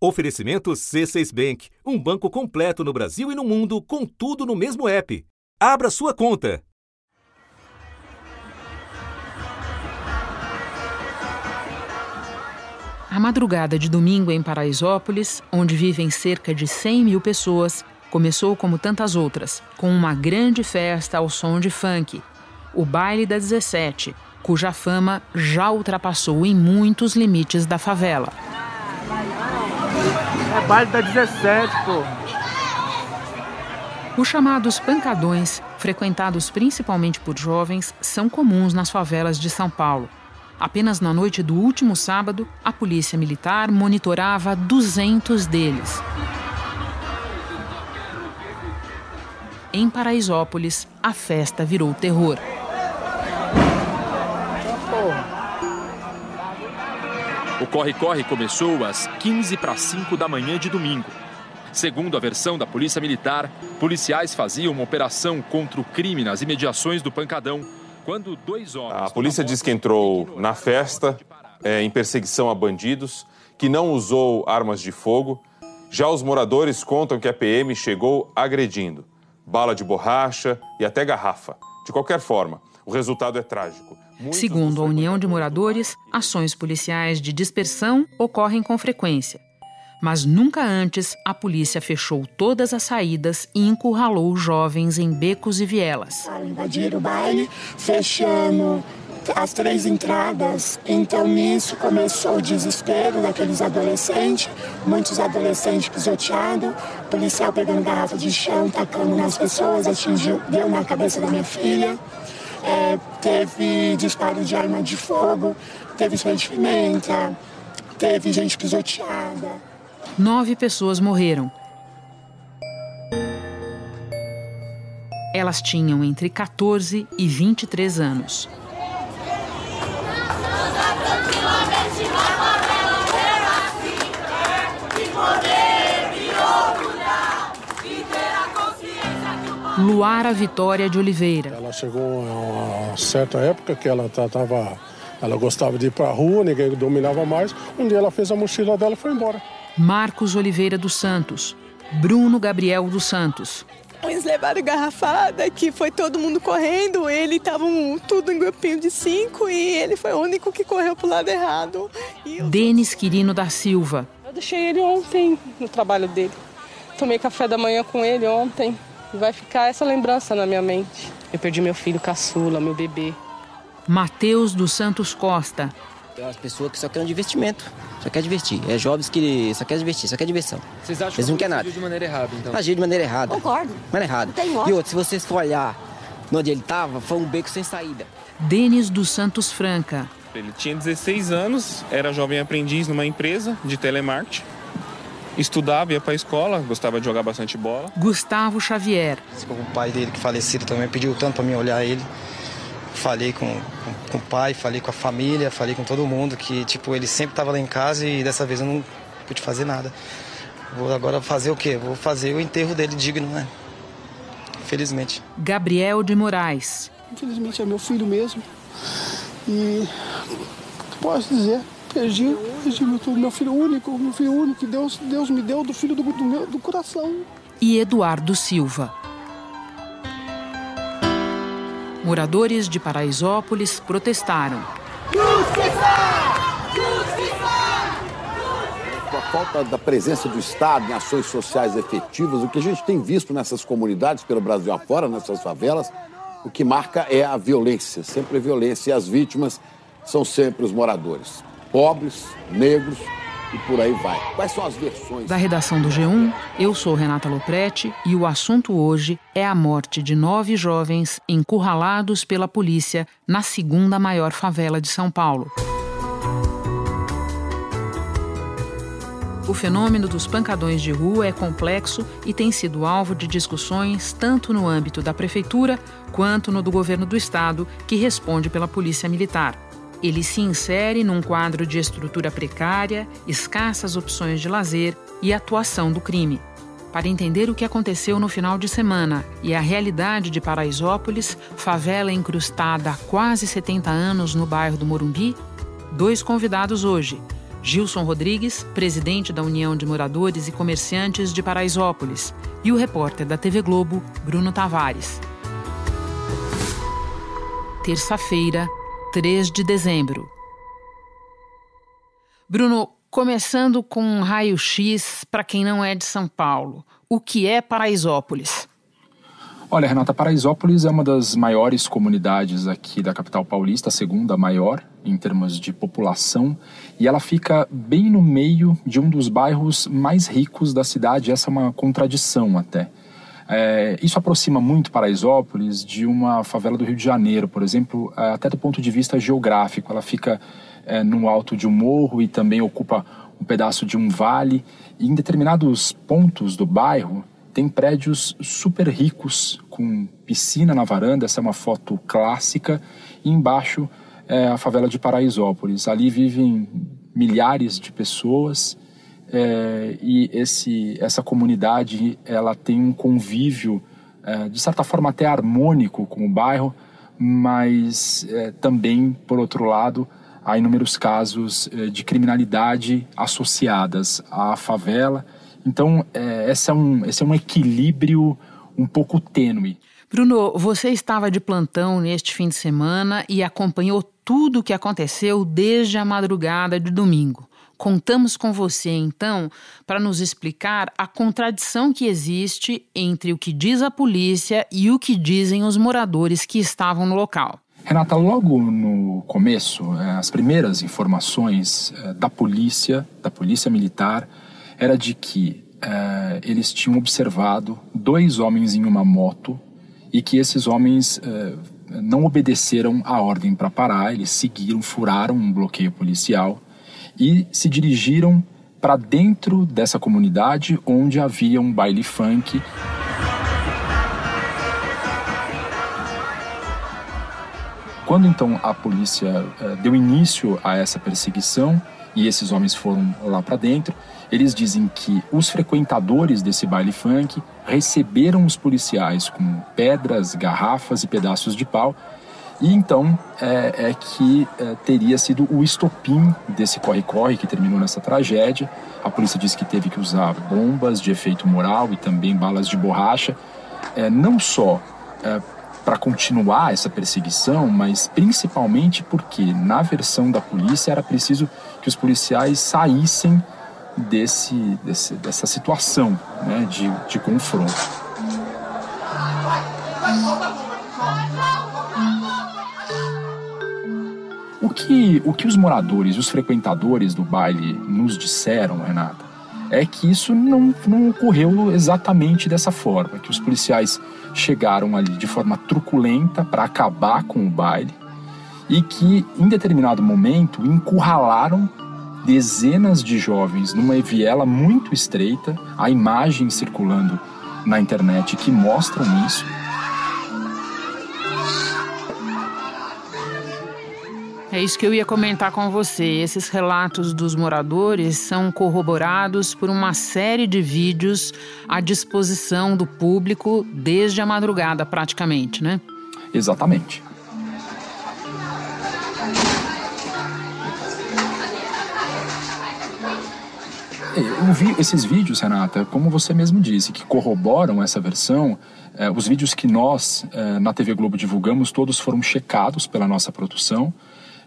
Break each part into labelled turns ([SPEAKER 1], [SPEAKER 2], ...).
[SPEAKER 1] Oferecimento C6 Bank, um banco completo no Brasil e no mundo, com tudo no mesmo app. Abra sua conta.
[SPEAKER 2] A madrugada de domingo em Paraisópolis, onde vivem cerca de 100 mil pessoas, começou como tantas outras, com uma grande festa ao som de funk, o Baile da 17, cuja fama já ultrapassou em muitos limites da favela.
[SPEAKER 3] É baile da 17, pô.
[SPEAKER 2] Os chamados pancadões, frequentados principalmente por jovens, são comuns nas favelas de São Paulo. Apenas na noite do último sábado, a polícia militar monitorava 200 deles. Em Paraisópolis, a festa virou terror.
[SPEAKER 4] Corre-corre começou às 15 para 5 da manhã de domingo. Segundo a versão da Polícia Militar, policiais faziam uma operação contra o crime nas imediações do Pancadão, quando dois homens.
[SPEAKER 5] A polícia diz que entrou na festa é, em perseguição a bandidos, que não usou armas de fogo. Já os moradores contam que a PM chegou agredindo bala de borracha e até garrafa. De qualquer forma, o resultado é trágico.
[SPEAKER 2] Segundo a União de Moradores, ações policiais de dispersão ocorrem com frequência. Mas nunca antes a polícia fechou todas as saídas e encurralou jovens em becos e vielas.
[SPEAKER 6] Invadiram o baile, fechando as três entradas. Então nisso começou o desespero daqueles adolescentes, muitos adolescentes pisoteados, policial pegando garrafa de chão, tacando nas pessoas, atingiu, deu na cabeça da minha filha. É, teve disparo de arma de fogo, teve spray de pimenta, teve gente pisoteada.
[SPEAKER 2] Nove pessoas morreram. Elas tinham entre 14 e 23 anos. Luara Vitória de Oliveira.
[SPEAKER 7] Ela chegou a uma certa época que ela tava, ela gostava de ir para a rua, ninguém dominava mais. Um dia ela fez a mochila dela e foi embora.
[SPEAKER 2] Marcos Oliveira dos Santos, Bruno Gabriel dos Santos.
[SPEAKER 8] Eles levaram garrafada, que foi todo mundo correndo. Ele estava tudo em grupinho de cinco e ele foi o único que correu para o lado errado.
[SPEAKER 2] Eu... Denis Quirino da Silva.
[SPEAKER 9] Eu deixei ele ontem no trabalho dele. Tomei café da manhã com ele ontem. Vai ficar essa lembrança na minha mente. Eu perdi meu filho caçula, meu bebê.
[SPEAKER 2] Mateus dos Santos Costa.
[SPEAKER 10] Tem umas pessoas que só querem divertimento, só quer divertir. É jovens que só quer divertir, só quer diversão.
[SPEAKER 11] Vocês acham
[SPEAKER 10] Eles
[SPEAKER 11] que
[SPEAKER 10] não querem nada.
[SPEAKER 11] agiu de maneira errada, então?
[SPEAKER 10] Agiu de maneira errada.
[SPEAKER 12] Concordo.
[SPEAKER 10] Mas é errado.
[SPEAKER 12] Tem
[SPEAKER 10] e outro, se vocês for olhar onde ele estava, foi um beco sem saída.
[SPEAKER 2] Denis dos Santos Franca.
[SPEAKER 13] Ele tinha 16 anos, era jovem aprendiz numa empresa de telemarketing estudava, ia para a escola, gostava de jogar bastante bola.
[SPEAKER 2] Gustavo Xavier.
[SPEAKER 14] O pai dele que falecido também pediu tanto para mim olhar ele. Falei com, com, com, o pai, falei com a família, falei com todo mundo que tipo ele sempre estava lá em casa e dessa vez eu não pude fazer nada. Vou agora fazer o quê? Vou fazer o enterro dele digno, né? Infelizmente.
[SPEAKER 2] Gabriel de Moraes.
[SPEAKER 15] Infelizmente é meu filho mesmo. E posso dizer, perdi, perdi meu, meu filho único, meu filho único que Deus, Deus me deu do filho do, do meu do coração.
[SPEAKER 2] E Eduardo Silva. Moradores de Paraisópolis protestaram.
[SPEAKER 16] Justiça! Justiça!
[SPEAKER 17] Com a falta da presença do Estado em ações sociais efetivas, o que a gente tem visto nessas comunidades pelo Brasil afora, nessas favelas, o que marca é a violência, sempre a violência, e as vítimas são sempre os moradores pobres, negros e por aí vai. Quais são as versões?
[SPEAKER 2] Da redação do G1, eu sou Renata Loprete e o assunto hoje é a morte de nove jovens encurralados pela polícia na segunda maior favela de São Paulo. O fenômeno dos pancadões de rua é complexo e tem sido alvo de discussões tanto no âmbito da prefeitura quanto no do governo do estado, que responde pela Polícia Militar. Ele se insere num quadro de estrutura precária, escassas opções de lazer e atuação do crime. Para entender o que aconteceu no final de semana e a realidade de Paraisópolis, favela incrustada há quase 70 anos no bairro do Morumbi, dois convidados hoje. Gilson Rodrigues, presidente da União de Moradores e Comerciantes de Paraisópolis, e o repórter da TV Globo, Bruno Tavares. Terça-feira, 3 de dezembro. Bruno, começando com um raio-x para quem não é de São Paulo. O que é Paraisópolis?
[SPEAKER 11] Olha, Renata, Paraisópolis é uma das maiores comunidades aqui da capital paulista, a segunda maior em termos de população, e ela fica bem no meio de um dos bairros mais ricos da cidade. Essa é uma contradição até. É, isso aproxima muito Paraisópolis de uma favela do Rio de Janeiro, por exemplo, é, até do ponto de vista geográfico. Ela fica é, no alto de um morro e também ocupa um pedaço de um vale. E em determinados pontos do bairro tem prédios super ricos com piscina na varanda. Essa é uma foto clássica. E embaixo é a favela de Paraisópolis. Ali vivem milhares de pessoas. É, e esse, essa comunidade ela tem um convívio é, de certa forma até harmônico com o bairro, mas é, também por outro lado há inúmeros casos eh, de criminalidade associadas à favela. Então, é, esse, é um, esse é um equilíbrio um pouco tênue.
[SPEAKER 2] Bruno, você estava de plantão neste fim de semana e acompanhou tudo o que aconteceu desde a madrugada de domingo. Contamos com você, então, para nos explicar a contradição que existe entre o que diz a polícia e o que dizem os moradores que estavam no local.
[SPEAKER 11] Renata, logo no começo, eh, as primeiras informações eh, da polícia, da polícia militar, era de que eh, eles tinham observado dois homens em uma moto e que esses homens não obedeceram a ordem para parar, eles seguiram, furaram um bloqueio policial e se dirigiram para dentro dessa comunidade onde havia um baile funk. Quando então a polícia eh, deu início a essa perseguição e esses homens foram lá para dentro, eles dizem que os frequentadores desse baile funk receberam os policiais com pedras, garrafas e pedaços de pau. E então é, é que é, teria sido o estopim desse corre-corre que terminou nessa tragédia. A polícia diz que teve que usar bombas de efeito moral e também balas de borracha, é, não só é, para continuar essa perseguição, mas principalmente porque, na versão da polícia, era preciso que os policiais saíssem desse, desse dessa situação né, de, de confronto. O que, o que os moradores, os frequentadores do baile nos disseram, Renata, é que isso não, não ocorreu exatamente dessa forma, que os policiais chegaram ali de forma truculenta para acabar com o baile e que, em determinado momento, encurralaram dezenas de jovens numa viela muito estreita, há imagens circulando na internet que mostram isso.
[SPEAKER 2] É isso que eu ia comentar com você. Esses relatos dos moradores são corroborados por uma série de vídeos à disposição do público desde a madrugada, praticamente, né?
[SPEAKER 11] Exatamente. Eu vi esses vídeos, Renata, como você mesmo disse, que corroboram essa versão. Eh, os vídeos que nós, eh, na TV Globo, divulgamos, todos foram checados pela nossa produção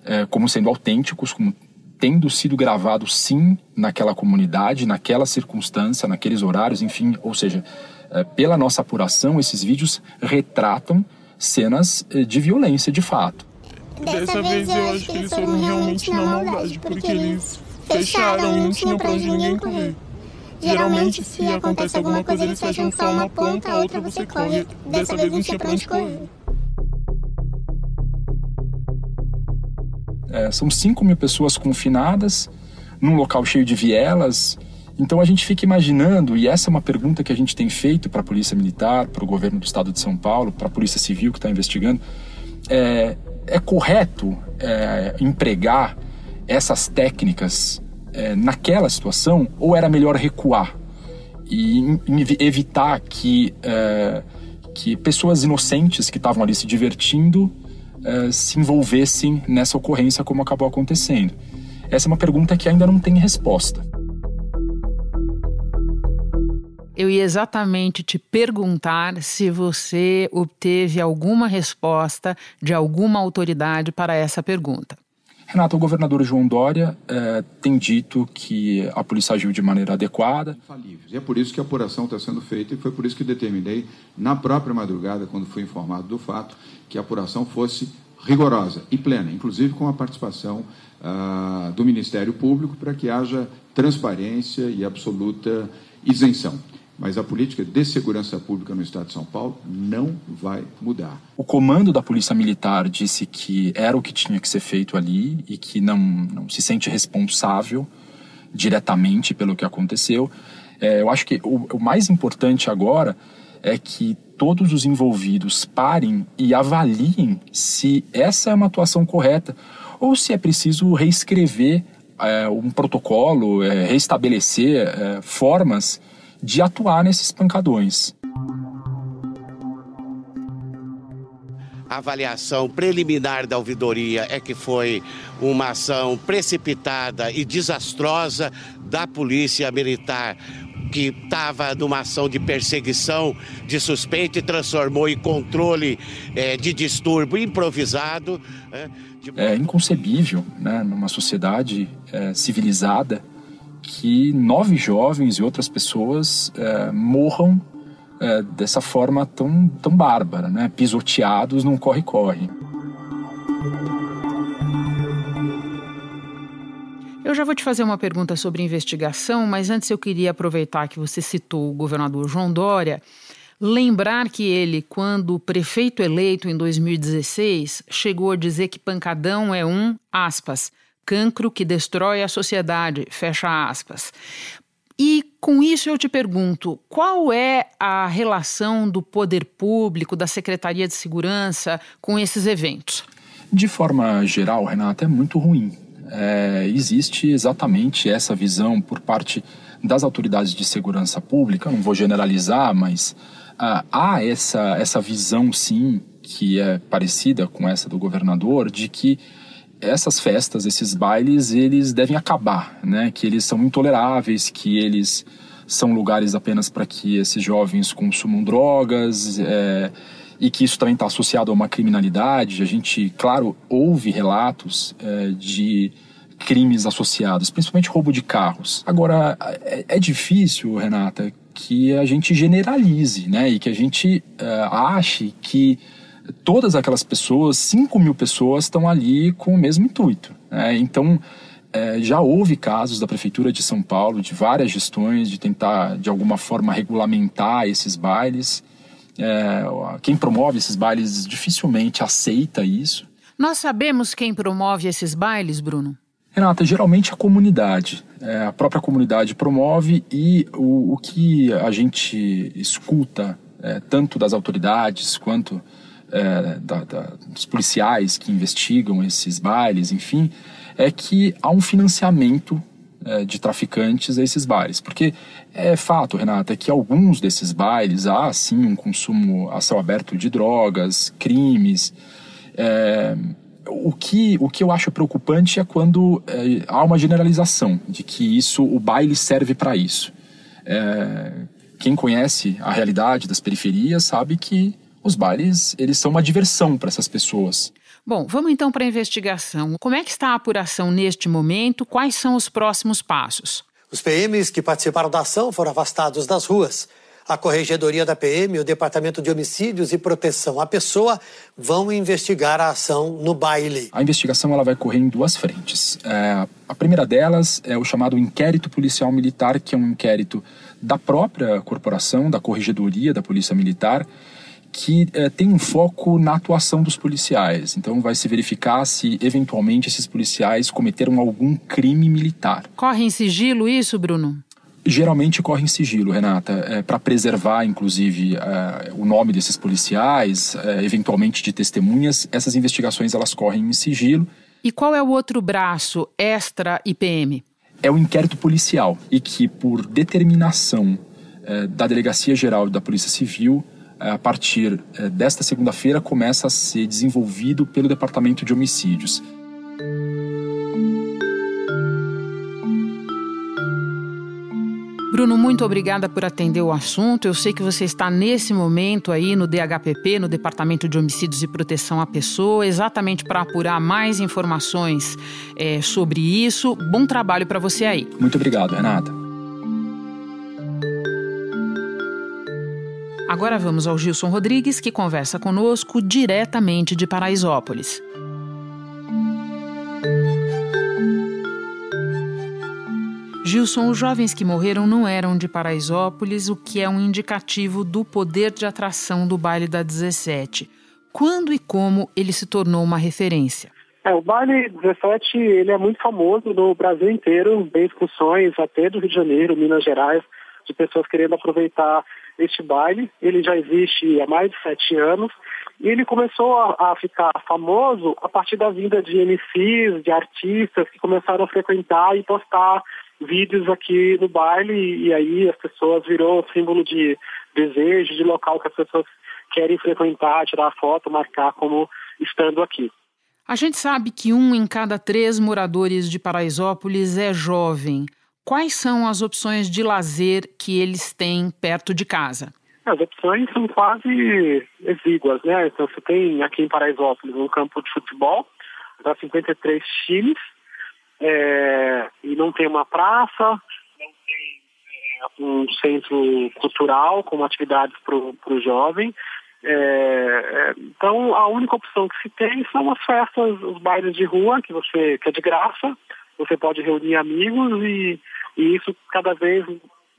[SPEAKER 11] é, como sendo autênticos, como tendo sido gravados sim naquela comunidade, naquela circunstância, naqueles horários, enfim, ou seja, é, pela nossa apuração, esses vídeos retratam cenas é, de violência de fato.
[SPEAKER 15] Dessa vez eu acho que eles foram realmente na maldade, porque eles fecharam e não tinham pra onde ninguém correr. Geralmente, se acontece alguma coisa, eles fecham só uma ponta, a outra você corre. Dessa vez não tinha pra onde correr.
[SPEAKER 11] É, são 5 mil pessoas confinadas num local cheio de vielas. Então a gente fica imaginando, e essa é uma pergunta que a gente tem feito para a Polícia Militar, para o governo do Estado de São Paulo, para a Polícia Civil que está investigando, é, é correto é, empregar essas técnicas é, naquela situação ou era melhor recuar e evitar que, é, que pessoas inocentes que estavam ali se divertindo uh, se envolvessem nessa ocorrência como acabou acontecendo. Essa é uma pergunta que ainda não tem resposta.
[SPEAKER 2] Eu ia exatamente te perguntar se você obteve alguma resposta de alguma autoridade para essa pergunta.
[SPEAKER 11] Renato, o governador João Dória eh, tem dito que a polícia agiu de maneira adequada.
[SPEAKER 12] E é por isso que a apuração está sendo feita e foi por isso que determinei, na própria madrugada, quando fui informado do fato, que a apuração fosse rigorosa e plena, inclusive com a participação ah, do Ministério Público, para que haja transparência e absoluta isenção mas a política de segurança pública no estado de São Paulo não vai mudar.
[SPEAKER 11] O comando da Polícia Militar disse que era o que tinha que ser feito ali e que não, não se sente responsável diretamente pelo que aconteceu. É, eu acho que o, o mais importante agora é que todos os envolvidos parem e avaliem se essa é uma atuação correta ou se é preciso reescrever é, um protocolo, é, restabelecer é, formas de atuar nesses pancadões.
[SPEAKER 18] A avaliação preliminar da ouvidoria é que foi uma ação precipitada e desastrosa da Polícia Militar, que estava numa ação de perseguição de suspeito e transformou em controle é, de distúrbio improvisado.
[SPEAKER 11] É, de... é inconcebível, né, numa sociedade é, civilizada, que nove jovens e outras pessoas é, morram é, dessa forma tão, tão bárbara, né? pisoteados num corre-corre.
[SPEAKER 2] Eu já vou te fazer uma pergunta sobre investigação, mas antes eu queria aproveitar que você citou o governador João Dória, lembrar que ele, quando prefeito eleito em 2016, chegou a dizer que pancadão é um, aspas, cancro que destrói a sociedade, fecha aspas. E com isso eu te pergunto, qual é a relação do poder público, da Secretaria de Segurança com esses eventos?
[SPEAKER 11] De forma geral, Renata, é muito ruim. É, existe exatamente essa visão por parte das autoridades de segurança pública, não vou generalizar, mas ah, há essa, essa visão, sim, que é parecida com essa do governador, de que essas festas, esses bailes, eles devem acabar, né? Que eles são intoleráveis, que eles são lugares apenas para que esses jovens consumam drogas é, e que isso também está associado a uma criminalidade. A gente, claro, ouve relatos é, de crimes associados, principalmente roubo de carros. Agora, é, é, difícil, Renata, que a gente generalize, né? E que a gente é, ache que todas aquelas pessoas, 5 mil pessoas, estão ali com o mesmo intuito. Né? Então, é, já houve casos da Prefeitura de São Paulo, de várias gestões, de tentar, de alguma forma, regulamentar esses bailes. É, quem promove esses bailes dificilmente aceita isso.
[SPEAKER 2] Nós sabemos quem promove esses bailes, Bruno?
[SPEAKER 11] Renata, geralmente a comunidade. É, a própria comunidade promove e o, o que a gente escuta, é, tanto das autoridades quanto é, da, da, dos policiais que investigam esses bailes, enfim, é que há um financiamento é, de traficantes a esses bailes. Porque é fato, Renata, que alguns desses bailes há sim um consumo a céu aberto de drogas, crimes. É, o, que, o que eu acho preocupante é quando é, há uma generalização de que isso, o baile serve para isso. É, quem conhece a realidade das periferias sabe que os bailes, eles são uma diversão para essas pessoas.
[SPEAKER 2] Bom, vamos então para a investigação. Como é que está a apuração neste momento? Quais são os próximos passos?
[SPEAKER 19] Os PMs que participaram da ação foram afastados das ruas. A Corregedoria da PM, o Departamento de Homicídios e Proteção à Pessoa vão investigar a ação no baile.
[SPEAKER 11] A investigação ela vai correr em duas frentes. É, a primeira delas é o chamado inquérito policial militar, que é um inquérito da própria corporação, da Corregedoria da Polícia Militar, que é, tem um foco na atuação dos policiais. Então, vai se verificar se eventualmente esses policiais cometeram algum crime militar.
[SPEAKER 2] Corre em sigilo isso, Bruno?
[SPEAKER 11] Geralmente corre em sigilo, Renata, é, para preservar, inclusive, é, o nome desses policiais, é, eventualmente de testemunhas. Essas investigações elas correm em sigilo.
[SPEAKER 2] E qual é o outro braço, extra IPM?
[SPEAKER 11] É o inquérito policial e que, por determinação da Delegacia Geral da Polícia Civil, é, a partir é, desta segunda-feira, começa a ser desenvolvido pelo Departamento de Homicídios.
[SPEAKER 2] Bruno, muito obrigada por atender o assunto. Eu sei que você está nesse momento aí no DHPP, no Departamento de Homicídios e Proteção à Pessoa, exatamente para apurar mais informações é, sobre isso. Bom trabalho para você aí.
[SPEAKER 11] Muito obrigado, Renata.
[SPEAKER 2] Agora vamos ao Gilson Rodrigues, que conversa conosco diretamente de Paraisópolis. Gilson, os jovens que morreram não eram de Paraisópolis, o que é um indicativo do poder de atração do baile da 17. Quando e como ele se tornou uma referência?
[SPEAKER 20] É, o baile 17 ele é muito famoso no Brasil inteiro, tem discussões até do Rio de Janeiro, Minas Gerais, de pessoas querendo aproveitar este baile. Ele já existe há mais de sete anos e ele começou a, a, ficar famoso a partir da vinda de MCs, de artistas que começaram a frequentar e postar vídeos aqui no baile e aí as pessoas virou símbolo de desejo, de local que as pessoas querem frequentar, tirar foto, marcar como estando aqui.
[SPEAKER 2] A gente sabe que um em cada três moradores de Paraisópolis é jovem. Quais são as opções de lazer que eles têm perto de casa?
[SPEAKER 20] As opções são quase exíguas, né? Então você tem aqui em Paraisópolis um campo de futebol para 53 times, é, e não tem uma praça, não tem é, um centro cultural com atividades para o jovem. É, é, então a única opção que se tem são as festas, os bailes de rua, que você que é de graça, você pode reunir amigos e, e isso cada vez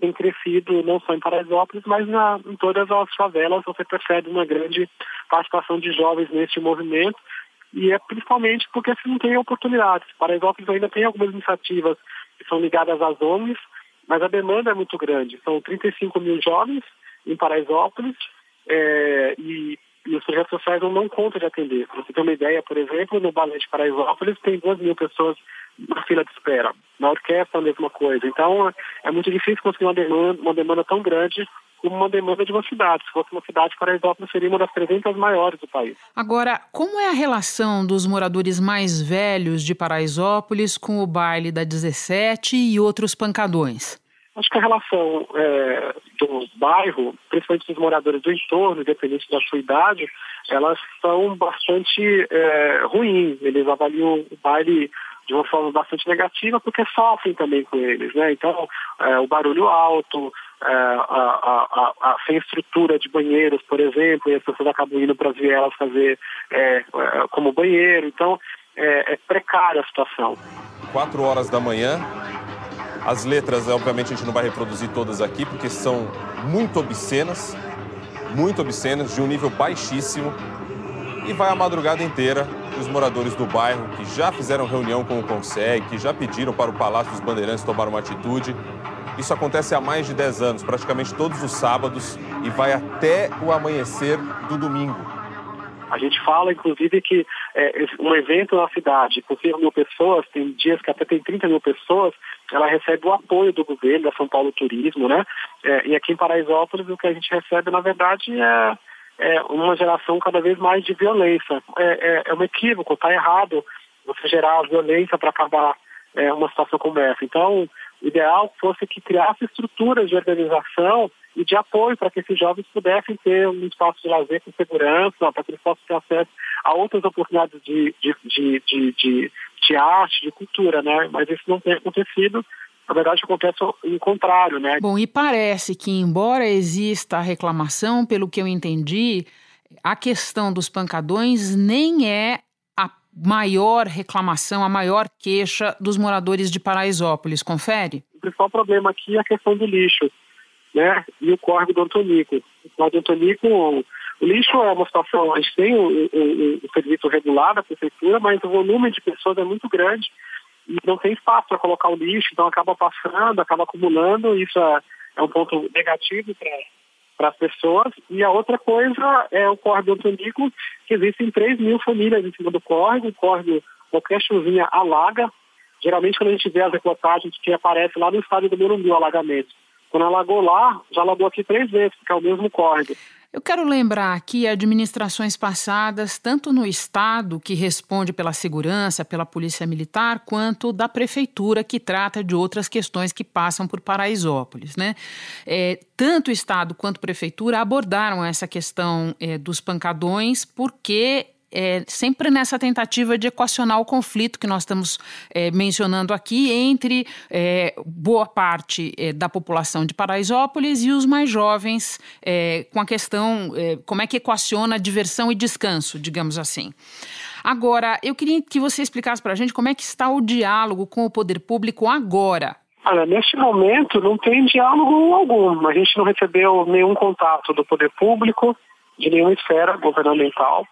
[SPEAKER 20] tem crescido não só em Paraisópolis, mas na, em todas as favelas você percebe uma grande participação de jovens neste movimento e é principalmente porque se não tem oportunidades. Paraisópolis ainda tem algumas iniciativas que são ligadas às ONGs, mas a demanda é muito grande. São 35 mil jovens em Paraisópolis é, e, e, os projetos sociais não dão conta de atender. Para você ter uma ideia, por exemplo, no Balé de Paraisópolis tem 2 mil pessoas na fila de espera. Na orquestra, a mesma coisa. Então, é muito difícil conseguir uma demanda, uma demanda tão grande como uma demanda de uma cidade. Se fosse uma cidade, Paraisópolis seria uma das 300 maiores do país.
[SPEAKER 2] Agora, como é a relação dos moradores mais velhos de Paraisópolis com o baile da 17 e outros pancadões?
[SPEAKER 20] Acho que a relação é, do bairro, principalmente dos moradores do entorno, independente da sua idade, elas são bastante é, ruins. Eles avaliam o baile de uma forma bastante negativa porque sofrem também com eles, né? Então, é, o barulho alto, é, a, a, a, sem estrutura de banheiros, por exemplo, e as pessoas acabam indo para as vielas fazer é, é, como banheiro. Então, é, é precária a situação.
[SPEAKER 5] Quatro horas da manhã, as letras, obviamente, a gente não vai reproduzir todas aqui, porque são muito obscenas, muito obscenas, de um nível baixíssimo. E vai a madrugada inteira os moradores do bairro, que já fizeram reunião com o Conseg, que já pediram para o Palácio dos Bandeirantes tomar uma atitude, isso acontece há mais de 10 anos, praticamente todos os sábados, e vai até o amanhecer do domingo.
[SPEAKER 20] A gente fala, inclusive, que é, um evento na cidade com 5 mil pessoas, tem dias que até tem 30 mil pessoas, ela recebe o apoio do governo, da São Paulo Turismo, né? É, e aqui em Paraisópolis, o que a gente recebe, na verdade, é, é uma geração cada vez mais de violência. É, é, é um equívoco, está errado você gerar violência para acabar é, uma situação como essa. Então, o ideal fosse que criasse estruturas de organização e de apoio para que esses jovens pudessem ter um espaço de lazer com segurança, para que eles possam ter acesso a outras oportunidades de, de, de, de, arte, de cultura, né? Mas isso não tem acontecido. Na verdade, acontece o contrário, né?
[SPEAKER 2] Bom, e parece que, embora exista a reclamação, pelo que eu entendi, a questão dos pancadões nem é maior reclamação, a maior queixa dos moradores de Paraisópolis. Confere?
[SPEAKER 20] O principal problema aqui é a questão do lixo, né? E o córrego do Antonico. O córrego do Antonico, o lixo é uma situação, a gente tem o, o, o serviço regular da prefeitura, mas o volume de pessoas é muito grande e não tem espaço para colocar o lixo, então acaba passando, acaba acumulando, isso é, é um ponto negativo para para as pessoas. E a outra coisa é o córrego Antonico, que existem 3 mil famílias em cima do córrego. O córrego, qualquer chuvinha alaga. Geralmente, quando a gente vê as reportagens que aparece lá no estado do Morumbi, o alagamento. Quando alagou lá, já alagou aqui três vezes, porque é o mesmo córrego.
[SPEAKER 2] Eu quero lembrar aqui administrações passadas, tanto no Estado, que responde pela segurança, pela Polícia Militar, quanto da Prefeitura, que trata de outras questões que passam por Paraisópolis. Né? É, tanto o Estado quanto a Prefeitura abordaram essa questão é, dos pancadões, porque é, sempre nessa tentativa de equacionar o conflito que nós estamos é, mencionando aqui entre é, boa parte é, da população de Paraisópolis e os mais jovens, é, com a questão é, como é que equaciona diversão e descanso, digamos assim. Agora, eu queria que você explicasse para a gente como é que está o diálogo com o poder público agora.
[SPEAKER 20] Olha, neste momento não tem diálogo algum. A gente não recebeu nenhum contato do poder público, de nenhuma esfera governamental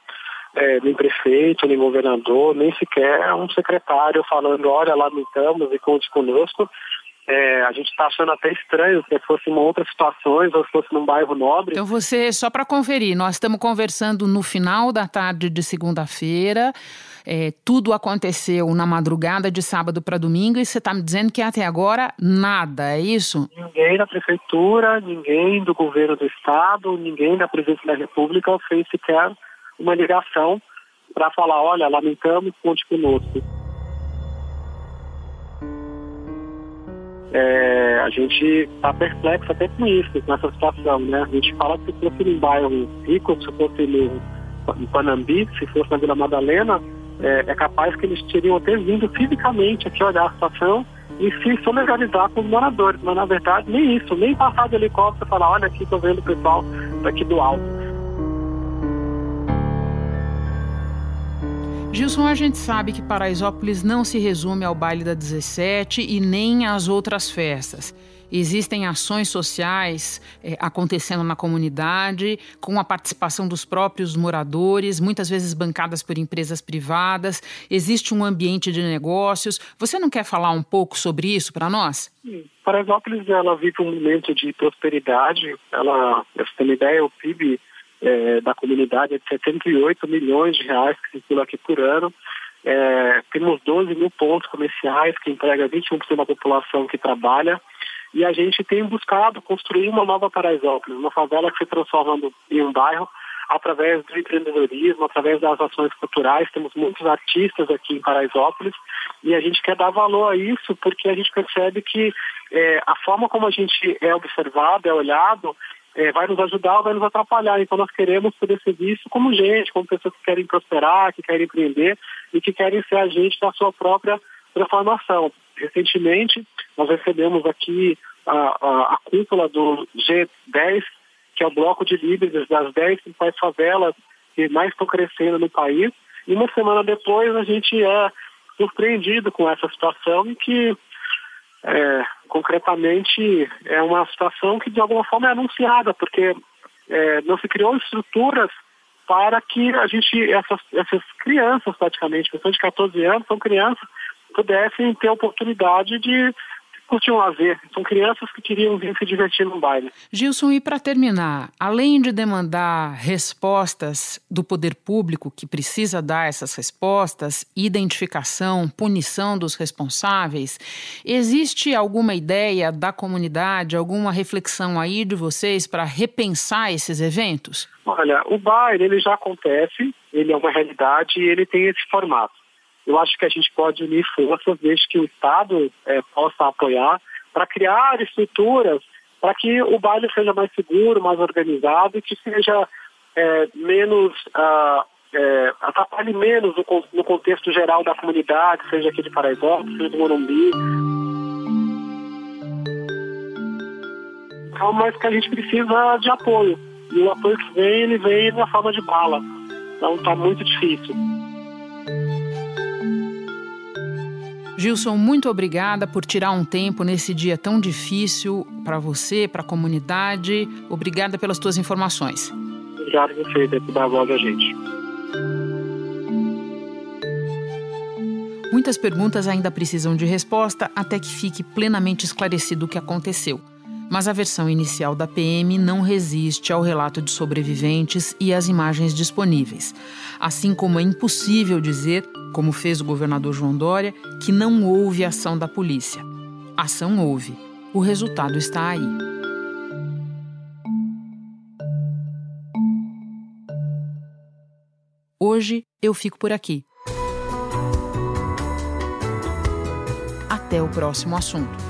[SPEAKER 20] é, nem prefeito, nem governador, nem sequer um secretário falando, olha, lamentamos e conte conosco. É, a gente está achando até estranho se fosse uma outra situação, ou se fosse num bairro nobre.
[SPEAKER 2] Então você, só para conferir, nós estamos conversando no final da tarde de segunda-feira. É, tudo aconteceu na madrugada de sábado para domingo e você está me dizendo que até agora nada, é isso?
[SPEAKER 20] Ninguém da prefeitura, ninguém do governo do estado, ninguém da presidência da república fez sequer uma ligação para falar, olha, lamentamos, conte conosco. É, a gente está perplexo até com isso, com essa situação, né? A gente fala que se fosse num bairro rico, se fosse em Panambi, se fosse na Vila Madalena, é, é, capaz que eles teriam até vindo fisicamente aqui olhar a situação e se solidarizar com os moradores. Mas na verdade, nem isso, nem passar de helicóptero e falar, olha aqui, estou vendo o pessoal daqui do alto.
[SPEAKER 2] Gilson, a gente sabe que Paraisópolis não se resume ao baile da 17 e nem às outras festas. Existem ações sociais é, acontecendo na comunidade, com a participação dos próprios moradores, muitas vezes bancadas por empresas privadas. Existe um ambiente de negócios. Você não quer falar um pouco sobre isso para nós?
[SPEAKER 20] Paraisópolis ela vive um momento de prosperidade. Ela, uma ideia, o PIB é, da comunidade é de 78 milhões de reais que circula aqui por ano. É, temos 12 mil pontos comerciais que entrega 21% da população que trabalha. E a gente tem buscado construir uma nova Paraisópolis, uma favela que se transforma em um bairro através do empreendedorismo, através das ações culturais. Temos muitos artistas aqui em Paraisópolis e a gente quer dar valor a isso porque a gente percebe que é, a forma como a gente é observado, é olhado, é, vai nos ajudar ou vai nos atrapalhar. Então nós queremos poder ser visto como gente, como pessoas que querem prosperar, que querem empreender e que querem ser agentes da sua própria transformação. Recentemente nós recebemos aqui a, a, a cúpula do G10, que é o bloco de líderes das 10 principais favelas que mais estão crescendo no país. E uma semana depois a gente é surpreendido com essa situação e que é, concretamente é uma situação que de alguma forma é anunciada, porque é, não se criou estruturas para que a gente, essas, essas crianças praticamente, pessoas de 14 anos, são crianças, pudessem ter oportunidade de curtir um lazer. São crianças que queriam vir se divertir no baile.
[SPEAKER 2] Gilson, e para terminar, além de demandar respostas do poder público, que precisa dar essas respostas, identificação, punição dos responsáveis, existe alguma ideia da comunidade, alguma reflexão aí de vocês para repensar esses eventos?
[SPEAKER 20] Olha, o baile ele já acontece, ele é uma realidade e ele tem esse formato. Eu acho que a gente pode unir forças desde que o Estado é, possa apoiar para criar estruturas para que o baile seja mais seguro, mais organizado e que seja é, menos uh, é, atrapalhe menos no, no, contexto geral da comunidade, seja aqui de Paraisópolis, seja do Morumbi. Então, mas que a gente precisa de apoio. E o apoio que vem, ele vem na forma de bala. Então está muito difícil.
[SPEAKER 2] Gilson, muito obrigada por tirar um tempo nesse dia tão difícil para você, para a comunidade. Obrigada pelas tuas informações.
[SPEAKER 20] Obrigado a você por dar voz a gente.
[SPEAKER 2] Muitas perguntas ainda precisam de resposta até que fique plenamente esclarecido o que aconteceu mas a versão inicial da PM não resiste ao relato de sobreviventes e às imagens disponíveis. Assim como é impossível dizer, como fez o governador João Dória, que não houve ação da polícia. Ação houve. O resultado está aí. Hoje eu fico por aqui. Até o próximo assunto.